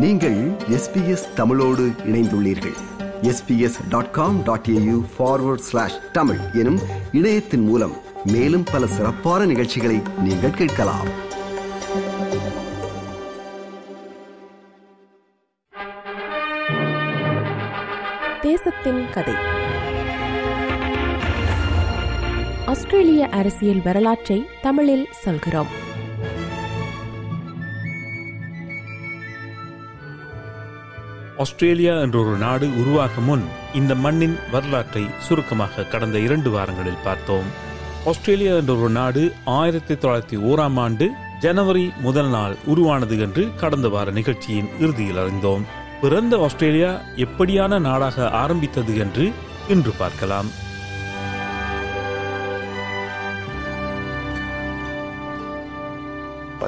நீங்கள் எஸ்பிஎஸ் தமிழோடு இணைந்துள்ளீர்கள். SBS dot com dot AU forward slash Tamil எனும் இணையத்தின் மூலம் மேலும் பல சிறப்பான நிகழ்ச்சிகளை நீங்கள் கேட்கலாம். தேசத்தின் கதை. ஆஸ்திரேலிய அரசியல் வரலாற்றை தமிழில் சொல்கிறோம். ஆஸ்திரேலியா என்ற ஒரு நாடு உருவாகும் முன் இந்த மண்ணின் வரலாற்றை சுருக்கமாக கடந்த இரண்டு வாரங்களில் பார்த்தோம். ஆஸ்திரேலியா என்ற ஒரு நாடு ஆயிரத்தி தொள்ளாயிரத்தி ஓராம் ஆண்டு ஜனவரி முதல் நாள் உருவானது என்று கடந்த வார நிகழ்ச்சியின் இறுதியில் அறிந்தோம். பிறந்த ஆஸ்திரேலியா எப்படியான நாடாக ஆரம்பித்தது என்று இன்று பார்க்கலாம்.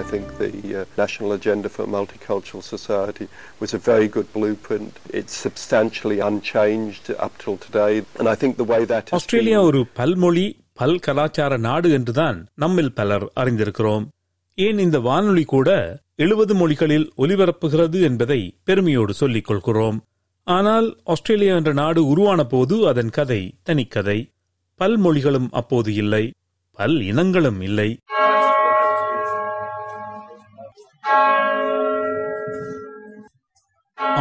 I think the uh, National Agenda for Multicultural Society was a very good blueprint. It's substantially unchanged up till today. And I think the way that Australia ஒரு பல்மொழி பல் கலாச்சார நாடு என்றுதான் நம்மில் பலர் அறிந்திருக்கிறோம். ஏன் இந்த வானொலி கூட எழுபது மொழிகளில் ஒலிபரப்புகிறது என்பதை பெருமையோடு சொல்லிக் கொள்கிறோம். ஆனால் ஆஸ்திரேலியா என்ற நாடு உருவான போது அதன் கதை தனிக்கதை. பல்மொழிகளும் அப்போது இல்லை. பல் இனங்களும் இல்லை.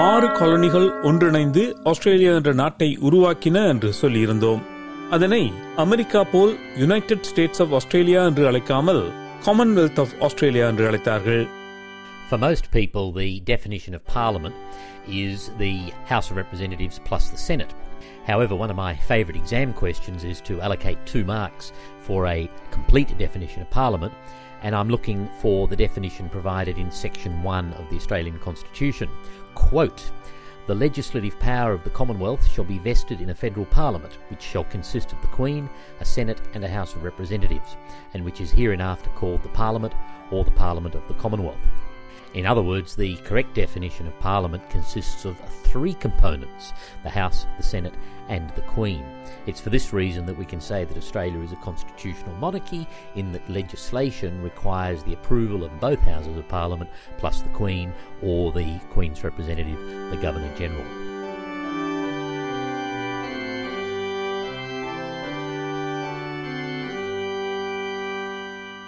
ஆறு காலனிகள் ஒன்றிணைந்து ஆஸ்திரேலியா என்ற நாட்டை உருவாக்கின என்று சொல்லியிருந்தோம் அதனை அமெரிக்கா போல் யுனைடெட் ஸ்டேட்ஸ் ஆஃப் ஆஸ்திரேலியா என்று அழைக்காமல் காமன்வெல்த் ஆஃப் ஆஸ்திரேலியா என்று அழைத்தார்கள் For most people, the definition of Parliament is the House of Representatives plus the Senate. However, one of my favourite exam questions is to allocate two marks for a complete definition of Parliament, and I'm looking for the definition provided in Section 1 of the Australian Constitution. Quote, the legislative power of the Commonwealth shall be vested in a federal parliament, which shall consist of the Queen, a Senate, and a House of Representatives, and which is hereinafter called the Parliament or the Parliament of the Commonwealth. In other words, the correct definition of Parliament consists of three components the House, the Senate, and the Queen. It's for this reason that we can say that Australia is a constitutional monarchy, in that legislation requires the approval of both Houses of Parliament plus the Queen or the Queen's representative, the Governor General.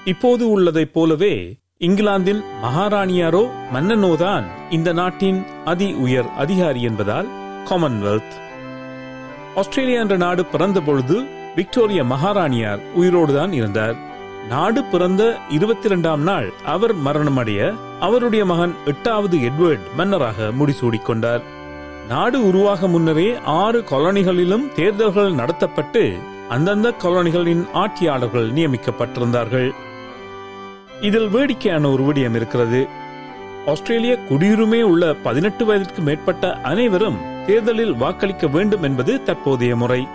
இப்போது உள்ளதைப் போலவே இங்கிலாந்தின் மகாராணியாரோ மன்னனோதான் இந்த நாட்டின் அதி உயர் அதிகாரி என்பதால் காமன்வெல்த் ஆஸ்திரேலியா என்ற நாடு பிறந்த பொழுது விக்டோரிய மகாராணியார் உயிரோடுதான் இருந்தார். நாடு பிறந்த இருபத்தி இரண்டாம் நாள் அவர் மரணமடைய அவருடைய மகன் எட்டாவது எட்வர்ட் மன்னராக முடிசூடிக் கொண்டார். நாடு உருவாக முன்னரே ஆறு காலனிகளிலும் தேர்தல்கள் நடத்தப்பட்டு அந்தந்த காலனிகளின் ஆட்சியாளர்கள் நியமிக்கப்பட்டிருந்தார்கள். இதில் வேடிக்கையான ஒரு விடயம் இருக்கிறது. ஆஸ்திரேலிய குடியுரிமை உள்ள பதினெட்டு வயதிற்கு மேற்பட்ட அனைவரும் தேர்தலில் வாக்களிக்க வேண்டும் என்பது தற்போதைய முறை.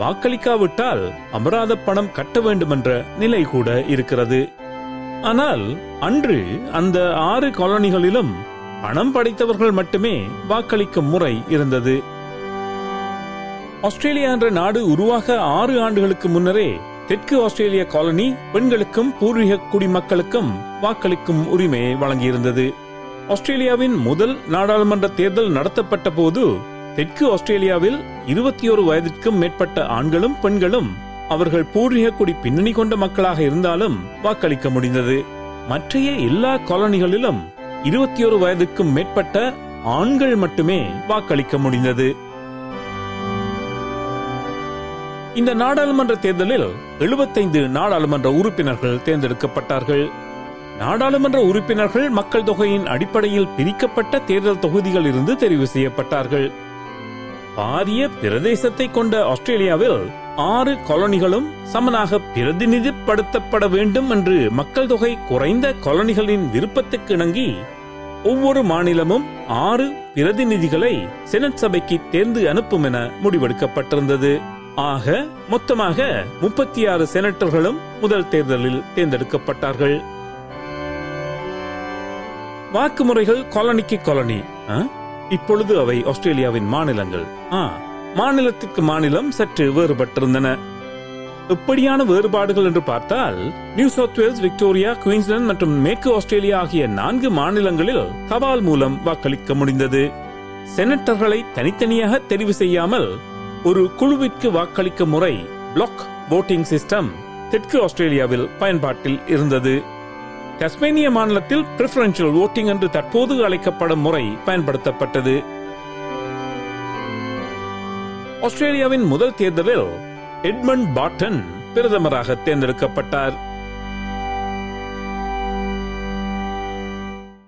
வாக்களிக்காவிட்டால் அபராத பணம் கட்ட வேண்டும் என்ற நிலை கூட இருக்கிறது. ஆனால் அன்று அந்த ஆறு காலனிகளிலும் பணம் படைத்தவர்கள் மட்டுமே வாக்களிக்கும் முறை இருந்தது. ஆஸ்திரேலியா என்ற நாடு உருவாக ஆறு ஆண்டுகளுக்கு முன்னரே தெற்கு ஆஸ்திரேலிய காலனி பெண்களுக்கும் பூர்வீக குடிமக்களுக்கும் வாக்களிக்கும் உரிமையை வழங்கியிருந்தது. ஆஸ்திரேலியாவின் முதல் நாடாளுமன்ற தேர்தல் நடத்தப்பட்ட போது தெற்கு ஆஸ்திரேலியாவில் இருபத்தி ஒரு வயதிற்கும் மேற்பட்ட ஆண்களும் பெண்களும் அவர்கள் பூர்வீக குடி பின்னணி கொண்ட மக்களாக இருந்தாலும் வாக்களிக்க முடிந்தது. மற்றைய எல்லா காலனிகளிலும் இருபத்தி ஒரு வயதுக்கும் மேற்பட்ட ஆண்கள் மட்டுமே வாக்களிக்க முடிந்தது. இந்த நாடாளுமன்ற தேர்தலில் 75 நாடாளுமன்ற உறுப்பினர்கள் தேர்ந்தெடுக்கப்பட்டார்கள். நாடாளுமன்ற உறுப்பினர்கள் மக்கள் தொகையின் அடிப்படையில் பிரிக்கப்பட்ட தேர்தல் தொகுதிகளில் இருந்து தெரிவு செய்யப்பட்டார்கள். பாரிய பிரதேசத்தை கொண்ட ஆஸ்திரேலியாவில் ஆறு காலனிகளும் சமனாக பிரதிநிதிப்படுத்தப்பட வேண்டும் என்று மக்கள் தொகை குறைந்த காலனிகளின் விருப்பத்துக்கு இணங்கி ஒவ்வொரு மாநிலமும் ஆறு பிரதிநிதிகளை செனட் சபைக்கு தேர்ந்து அனுப்பும் என முடிவெடுக்கப்பட்டிருந்தது. ஆக மொத்தமாக முப்பத்தி ஆறு செனட்டர்களும் முதல் தேர்தலில் தேர்ந்தெடுக்கப்பட்டார்கள். வாக்குமுறைகள் காலனிக்கு காலனி. இப்பொழுது அவை ஆஸ்திரேலியாவின் மாநிலங்கள். ஆ மாநிலத்திற்கு மாநிலம் சற்று வேறுபட்டிருந்தன. எப்படியான வேறுபாடுகள் என்று பார்த்தால் New South Wales Victoria Queensland மற்றும் மேற்கு ஆஸ்திரேலியா ஆகிய நான்கு மாநிலங்களில் தபால் மூலம் வாக்களிக்க முடிந்தது. செனட்டர்களை தனித்தனியாக தெரிவு செய்யாமல் ஒரு குழுவிற்கு வாக்களிக்கும் முறை பிளாக் ஓட்டிங் சிஸ்டம் தெற்கு ஆஸ்திரேலியாவில் பயன்பாட்டில் இருந்தது. டஸ்மேனிய மாநிலத்தில் preferential ஓட்டிங் என்று தற்போது அழைக்கப்படும் முறை பயன்படுத்தப்பட்டது. ஆஸ்திரேலியாவின் முதல் தேர்தலில் எட்மண்ட் பாட்டன் பிரதமராக தேர்ந்தெடுக்கப்பட்டார்.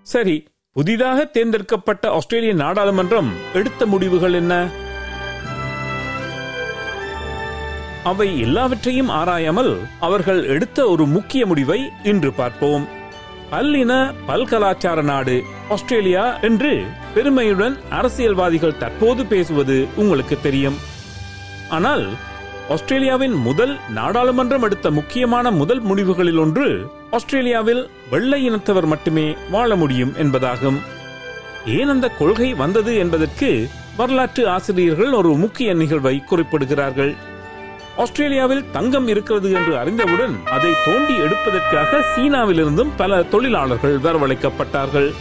சரி புதிதாக தேர்ந்தெடுக்கப்பட்ட ஆஸ்திரேலிய நாடாளுமன்றம் எடுத்த முடிவுகள் என்ன? அவை எல்லாவற்றையும் ஆராயாமல் அவர்கள் எடுத்த ஒரு முக்கிய முடிவை இன்று பார்ப்போம். பல்லின பல்கலாச்சார நாடு ஆஸ்திரேலியா என்று பெருமையுடன் அரசியல்வாதிகள் தற்போது பேசுவது உங்களுக்கு தெரியும். ஆனால் ஆஸ்திரேலியாவின் முதல் நாடாளுமன்றம் எடுத்த முக்கியமான முதல் முடிவுகளில் ஒன்று ஆஸ்திரேலியாவில் வெள்ளை இனத்தவர் மட்டுமே வாழ முடியும் என்பதாகும். ஏன் அந்த கொள்கை வந்தது என்பதற்கு வரலாற்று ஆசிரியர்கள் ஒரு முக்கிய நிகழ்வை குறிப்பிடுகிறார்கள். ஆஸ்திரேலியாவில் தங்கம் இருக்கிறது என்று அறிந்தவுடன் அதை தோண்டி எடுப்பதற்காக சீனாவிலிருந்தும் பல தொழிலாளர்கள் வரவழைக்கப்பட்டார்கள்.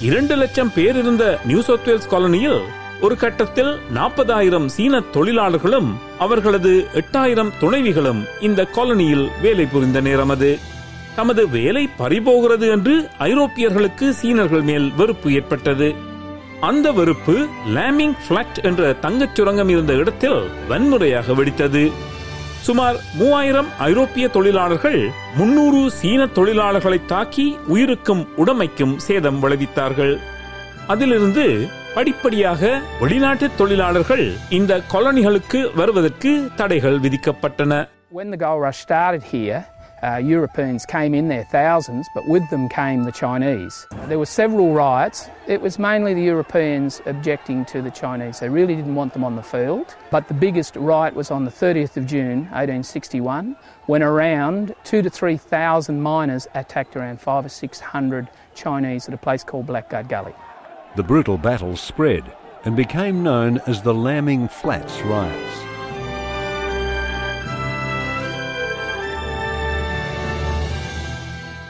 இரண்டு லட்சம் பேர் இருந்த நியூ சவுத் வேல்ஸ் காலனியில் ஒரு கட்டத்தில் நாற்பதாயிரம் சீன தொழிலாளர்களும் அவர்களது எட்டாயிரம் துணைவிகளும் இந்த காலனியில் வேலை புரிந்த நேரம் அது. தமது வேலை பறிபோகிறது என்று ஐரோப்பியர்களுக்கு சீனர்கள் மேல் வெறுப்பு ஏற்பட்டது. அந்த வெறுப்பு லேமிங் பிளாட் என்ற தங்கச் சுரங்கம் இருந்த இடத்தில் வன்முறையாக வெடித்தது. சுமார் மூவாயிரம் ஐரோப்பிய தொழிலாளர்கள் முன்னூறு சீன தொழிலாளர்களை தாக்கி உயிருக்கும் உடைமைக்கும் சேதம் விளைவித்தார்கள். அதிலிருந்து படிப்படியாக வெளிநாட்டு தொழிலாளர்கள் இந்த காலனிகளுக்கு வருவதற்கு தடைகள் விதிக்கப்பட்டன. When the gold rush started here, uh, Europeans came in there, thousands, but with them came the Chinese. There were several riots. It was mainly the Europeans objecting to the Chinese. They really didn't want them on the field. But the biggest riot was on the 30th of June, 1861, when around two to three thousand miners attacked around five or six hundred Chinese at a place called Blackguard Gully. The brutal battle spread and became known as the Lambing Flats riots.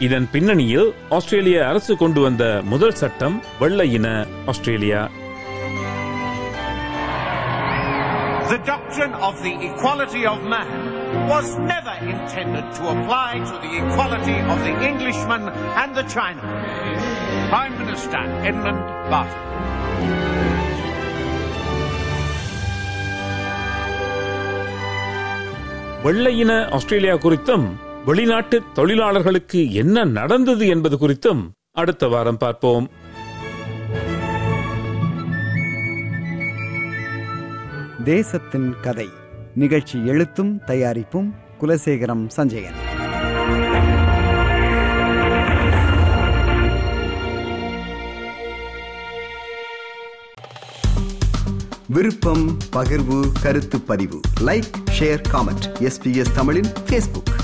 இதன் பின்னணியில் ஆஸ்திரேலிய அரசு கொண்டு வந்த முதல் சட்டம் வெள்ளை இன Australia The doctrine of the equality of man was never intended to apply to the equality of the Englishman and the Chinaman. Prime Minister Edmund Barton. வெள்ளை இன ஆஸ்திரேலியா குறித்தும் வெளிநாட்டு தொழிலாளர்களுக்கு என்ன நடந்தது என்பது குறித்தும் அடுத்த வாரம் பார்ப்போம். தேசத்தின் கதை. நிகழ்ச்சி எழுத்தும் தயாரிப்பும் குலசேகரம் சஞ்சயன். விருப்பம் பகிர்வு கருத்து பதிவு. லைக் ஷேர் காமெண்ட் எஸ்பிஎஸ் தமிழின் பேஸ்புக்